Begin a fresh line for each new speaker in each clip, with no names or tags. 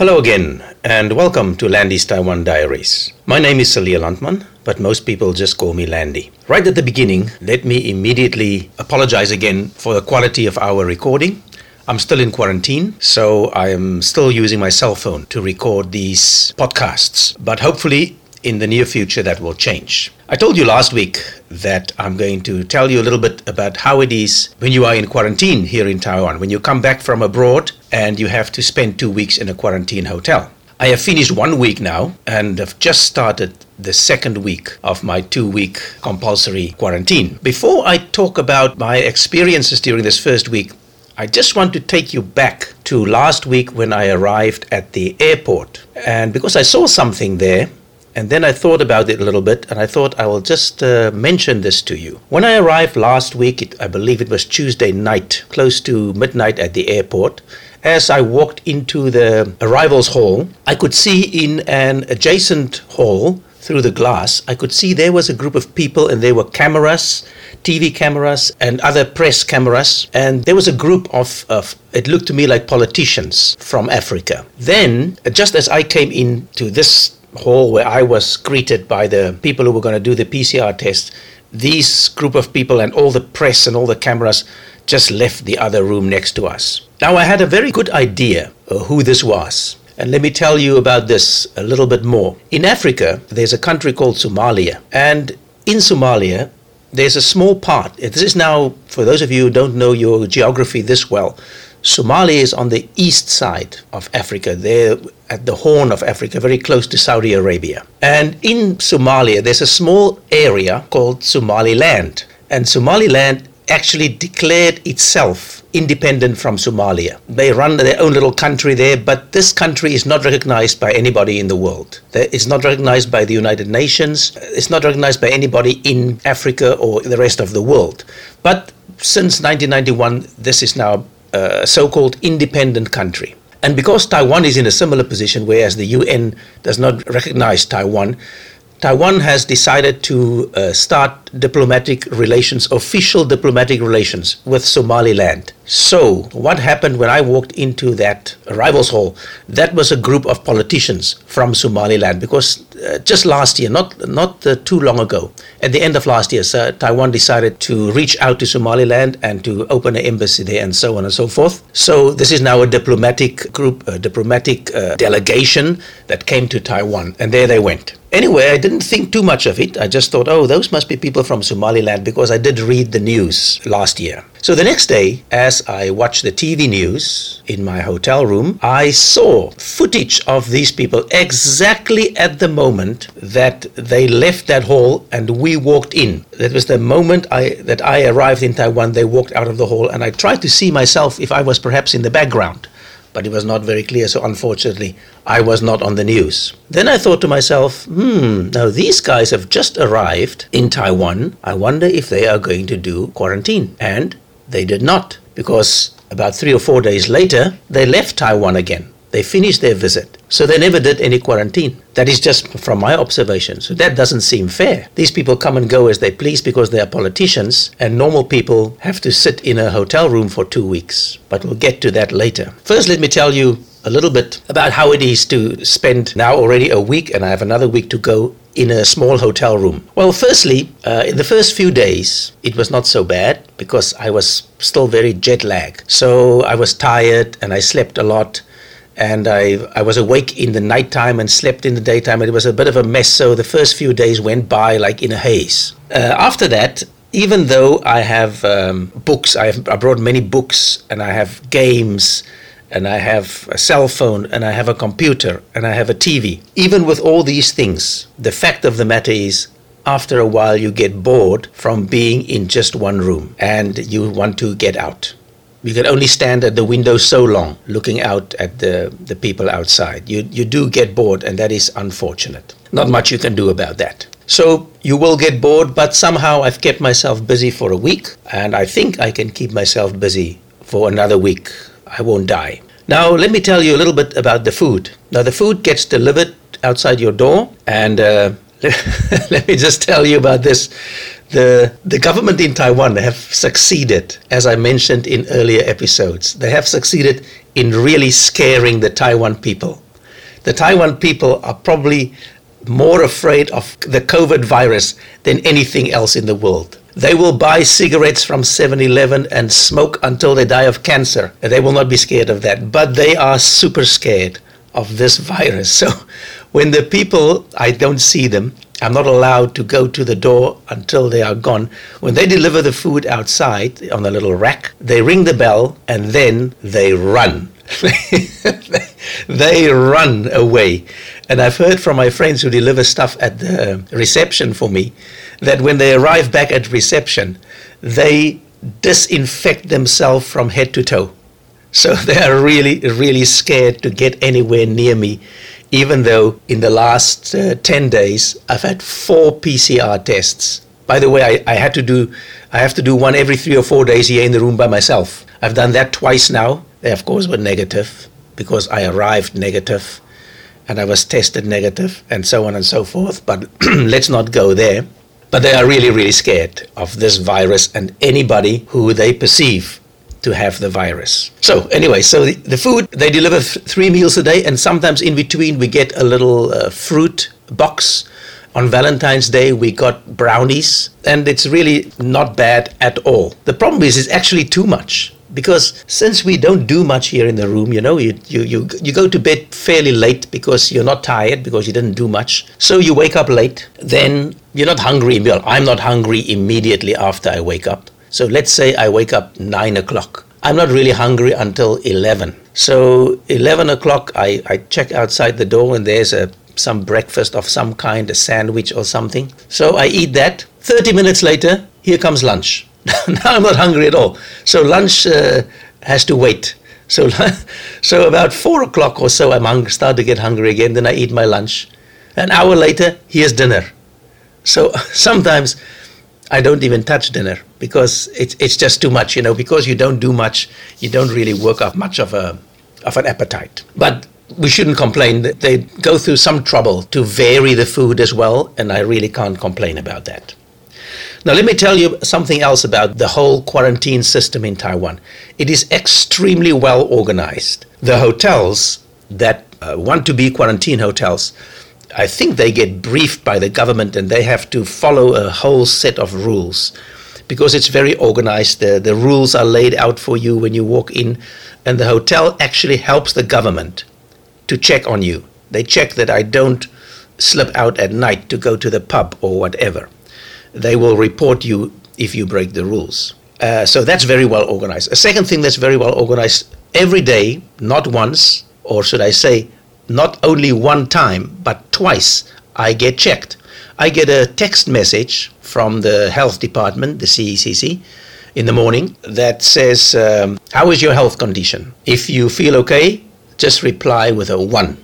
Hello again, and welcome to Landy's Taiwan Diaries. My name is Celia Landman, but most people just call me Landy. Right at the beginning, let me immediately apologize again for the quality of our recording. I'm still in quarantine, so I am still using my cell phone to record these podcasts, but hopefully in the near future that will change. I told you last week that I'm going to tell you a little bit about how it is when you are in quarantine here in Taiwan, when you come back from abroad and you have to spend two weeks in a quarantine hotel. I have finished one week now and have just started the second week of my two week compulsory quarantine. Before I talk about my experiences during this first week, I just want to take you back to last week when I arrived at the airport. And because I saw something there, and then I thought about it a little bit, and I thought I will just uh, mention this to you. When I arrived last week, it, I believe it was Tuesday night, close to midnight at the airport, as I walked into the arrivals hall, I could see in an adjacent hall through the glass, I could see there was a group of people and there were cameras, TV cameras, and other press cameras. And there was a group of, of it looked to me like politicians from Africa. Then, just as I came into this hall where I was greeted by the people who were going to do the PCR test, these group of people and all the press and all the cameras just left the other room next to us. Now, I had a very good idea of who this was. And let me tell you about this a little bit more. In Africa, there's a country called Somalia. And in Somalia, there's a small part. This is now, for those of you who don't know your geography this well, Somalia is on the east side of Africa, there at the Horn of Africa, very close to Saudi Arabia. And in Somalia, there's a small area called Somaliland. And Somaliland actually declared itself independent from Somalia. They run their own little country there, but this country is not recognized by anybody in the world. It's not recognized by the United Nations. It's not recognized by anybody in Africa or the rest of the world. But since 1991, this is now a so called independent country. And because Taiwan is in a similar position, whereas the UN does not recognize Taiwan, Taiwan has decided to uh, start diplomatic relations, official diplomatic relations with Somaliland. So, what happened when I walked into that arrivals hall? That was a group of politicians from Somaliland because uh, just last year, not not uh, too long ago, at the end of last year, so Taiwan decided to reach out to Somaliland and to open an embassy there and so on and so forth. So, this is now a diplomatic group, a diplomatic uh, delegation that came to Taiwan, and there they went. Anyway, I didn't think too much of it. I just thought, oh, those must be people from Somaliland because I did read the news last year. So the next day, as I watched the TV news in my hotel room, I saw footage of these people exactly at the moment that they left that hall and we walked in. That was the moment I, that I arrived in Taiwan. They walked out of the hall, and I tried to see myself if I was perhaps in the background but it was not very clear. So unfortunately, I was not on the news. Then I thought to myself, hmm, now these guys have just arrived in Taiwan. I wonder if they are going to do quarantine. And they did not, because about three or four days later, they left Taiwan again. They finished their visit. So they never did any quarantine. That is just from my observation. So that doesn't seem fair. These people come and go as they please because they are politicians, and normal people have to sit in a hotel room for two weeks. But we'll get to that later. First, let me tell you a little bit about how it is to spend now already a week, and I have another week to go in a small hotel room? Well, firstly, uh, in the first few days, it was not so bad because I was still very jet lagged. So I was tired and I slept a lot and I, I was awake in the nighttime and slept in the daytime. It was a bit of a mess, so the first few days went by like in a haze. Uh, after that, even though I have um, books, I, have, I brought many books, and I have games, and I have a cell phone, and I have a computer, and I have a TV. Even with all these things, the fact of the matter is, after a while, you get bored from being in just one room, and you want to get out we can only stand at the window so long looking out at the, the people outside. You, you do get bored, and that is unfortunate. Not much you can do about that. So you will get bored, but somehow I've kept myself busy for a week, and I think I can keep myself busy for another week. I won't die. Now, let me tell you a little bit about the food. Now, the food gets delivered outside your door, and uh, let me just tell you about this the, the government in Taiwan have succeeded, as I mentioned in earlier episodes, they have succeeded in really scaring the Taiwan people. the Taiwan people are probably more afraid of the COVID virus than anything else in the world. They will buy cigarettes from 7 Eleven and smoke until they die of cancer. They will not be scared of that, but they are super scared of this virus. So when the people, I don't see them, I'm not allowed to go to the door until they are gone. When they deliver the food outside on a little rack, they ring the bell and then they run. they run away. And I've heard from my friends who deliver stuff at the reception for me that when they arrive back at reception, they disinfect themselves from head to toe. So they are really, really scared to get anywhere near me, even though in the last uh, 10 days I've had four PCR tests. By the way, I, I had to do, I have to do one every three or four days here in the room by myself. I've done that twice now. They, of course, were negative because I arrived negative and I was tested negative and so on and so forth. But let's not go there. But they are really, really scared of this virus and anybody who they perceive to have the virus. So, anyway, so the, the food, they deliver th- three meals a day, and sometimes in between we get a little uh, fruit box. On Valentine's Day, we got brownies, and it's really not bad at all. The problem is, it's actually too much because since we don't do much here in the room, you know, you, you, you, you go to bed fairly late because you're not tired because you didn't do much. So you wake up late, then you're not hungry. Well, I'm not hungry immediately after I wake up. So let's say I wake up 9 o'clock. I'm not really hungry until 11. So 11 o'clock, I, I check outside the door and there's a some breakfast of some kind, a sandwich or something. So I eat that. 30 minutes later, here comes lunch. now I'm not hungry at all. So lunch uh, has to wait. So, so about four o'clock or so, I'm start to get hungry again. Then I eat my lunch. An hour later, here's dinner. So sometimes I don't even touch dinner because it's it's just too much. You know, because you don't do much, you don't really work up much of a of an appetite. But we shouldn't complain. That they go through some trouble to vary the food as well, and I really can't complain about that. Now, let me tell you something else about the whole quarantine system in Taiwan. It is extremely well organized. The hotels that uh, want to be quarantine hotels, I think they get briefed by the government and they have to follow a whole set of rules because it's very organized. The, the rules are laid out for you when you walk in, and the hotel actually helps the government to check on you. They check that I don't slip out at night to go to the pub or whatever they will report you if you break the rules. Uh, so that's very well organized. A second thing that's very well organized every day, not once, or should I say, not only one time, but twice, I get checked. I get a text message from the health department, the CECC, in the morning that says, um, How is your health condition? If you feel okay, just reply with a 1.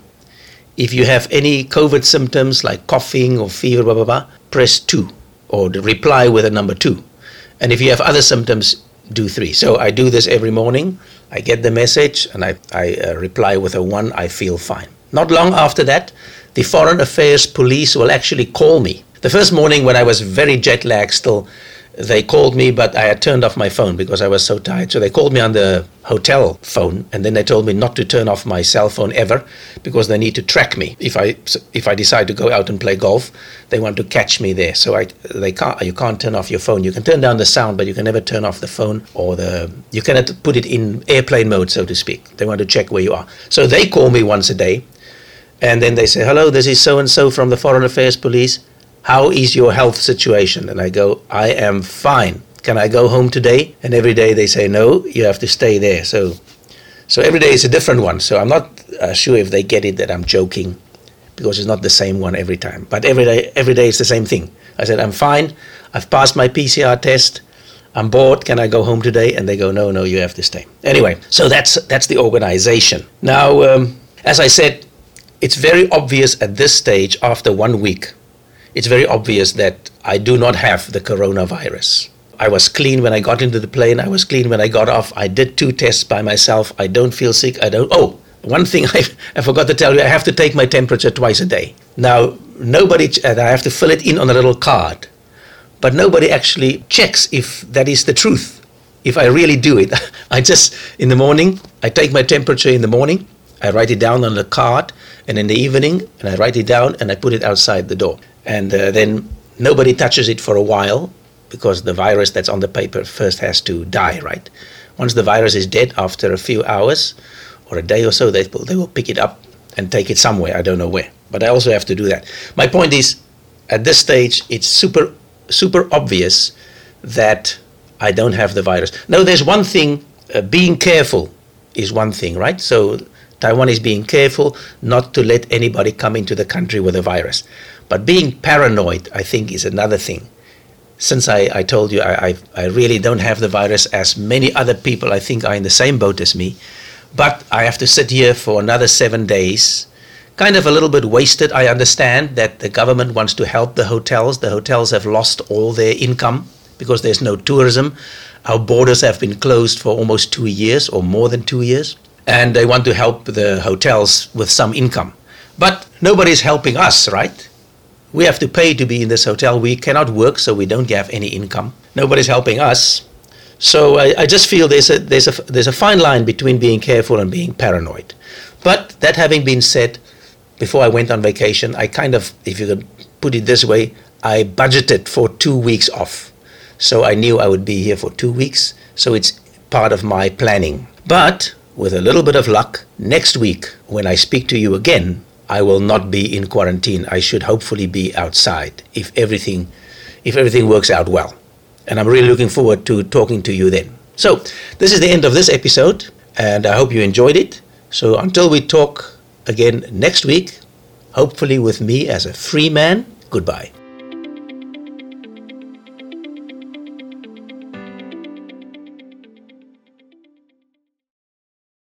If you have any COVID symptoms like coughing or fever, blah, blah, blah, press 2 or reply with a number two. And if you have other symptoms, do three. So I do this every morning. I get the message and I, I uh, reply with a one, I feel fine. Not long after that, the Foreign Affairs Police will actually call me. The first morning when I was very jet lagged still, they called me, but I had turned off my phone because I was so tired. So they called me on the hotel phone, and then they told me not to turn off my cell phone ever because they need to track me. If I if I decide to go out and play golf, they want to catch me there. So I they can't you can't turn off your phone. You can turn down the sound, but you can never turn off the phone or the you cannot put it in airplane mode, so to speak. They want to check where you are. So they call me once a day, and then they say, "Hello, this is so and so from the Foreign Affairs Police." How is your health situation? And I go, I am fine. Can I go home today? And every day they say, No, you have to stay there. So, so every day is a different one. So I'm not uh, sure if they get it that I'm joking because it's not the same one every time. But every day, every day is the same thing. I said, I'm fine. I've passed my PCR test. I'm bored. Can I go home today? And they go, No, no, you have to stay. Anyway, so that's that's the organization. Now, um, as I said, it's very obvious at this stage after one week it's very obvious that I do not have the coronavirus. I was clean when I got into the plane. I was clean when I got off. I did two tests by myself. I don't feel sick. I don't. Oh, one thing I, I forgot to tell you I have to take my temperature twice a day. Now, nobody, I have to fill it in on a little card, but nobody actually checks if that is the truth. If I really do it, I just, in the morning, I take my temperature in the morning I write it down on a card, and in the evening, and I write it down and I put it outside the door. And uh, then nobody touches it for a while because the virus that's on the paper first has to die, right? Once the virus is dead after a few hours or a day or so, they will, they will pick it up and take it somewhere. I don't know where. But I also have to do that. My point is, at this stage, it's super, super obvious that I don't have the virus. No, there's one thing, uh, being careful is one thing, right? So Taiwan is being careful not to let anybody come into the country with a virus. But being paranoid, I think, is another thing. Since I, I told you I, I, I really don't have the virus, as many other people I think are in the same boat as me, but I have to sit here for another seven days. Kind of a little bit wasted. I understand that the government wants to help the hotels. The hotels have lost all their income because there's no tourism. Our borders have been closed for almost two years or more than two years. And they want to help the hotels with some income. But nobody's helping us, right? We have to pay to be in this hotel. We cannot work, so we don't have any income. Nobody's helping us. So I, I just feel there's a, there's, a, there's a fine line between being careful and being paranoid. But that having been said, before I went on vacation, I kind of, if you could put it this way, I budgeted for two weeks off. So I knew I would be here for two weeks. So it's part of my planning. But with a little bit of luck, next week, when I speak to you again, I will not be in quarantine. I should hopefully be outside if everything, if everything works out well. And I'm really looking forward to talking to you then. So, this is the end of this episode, and I hope you enjoyed it. So, until we talk again next week, hopefully with me as a free man, goodbye.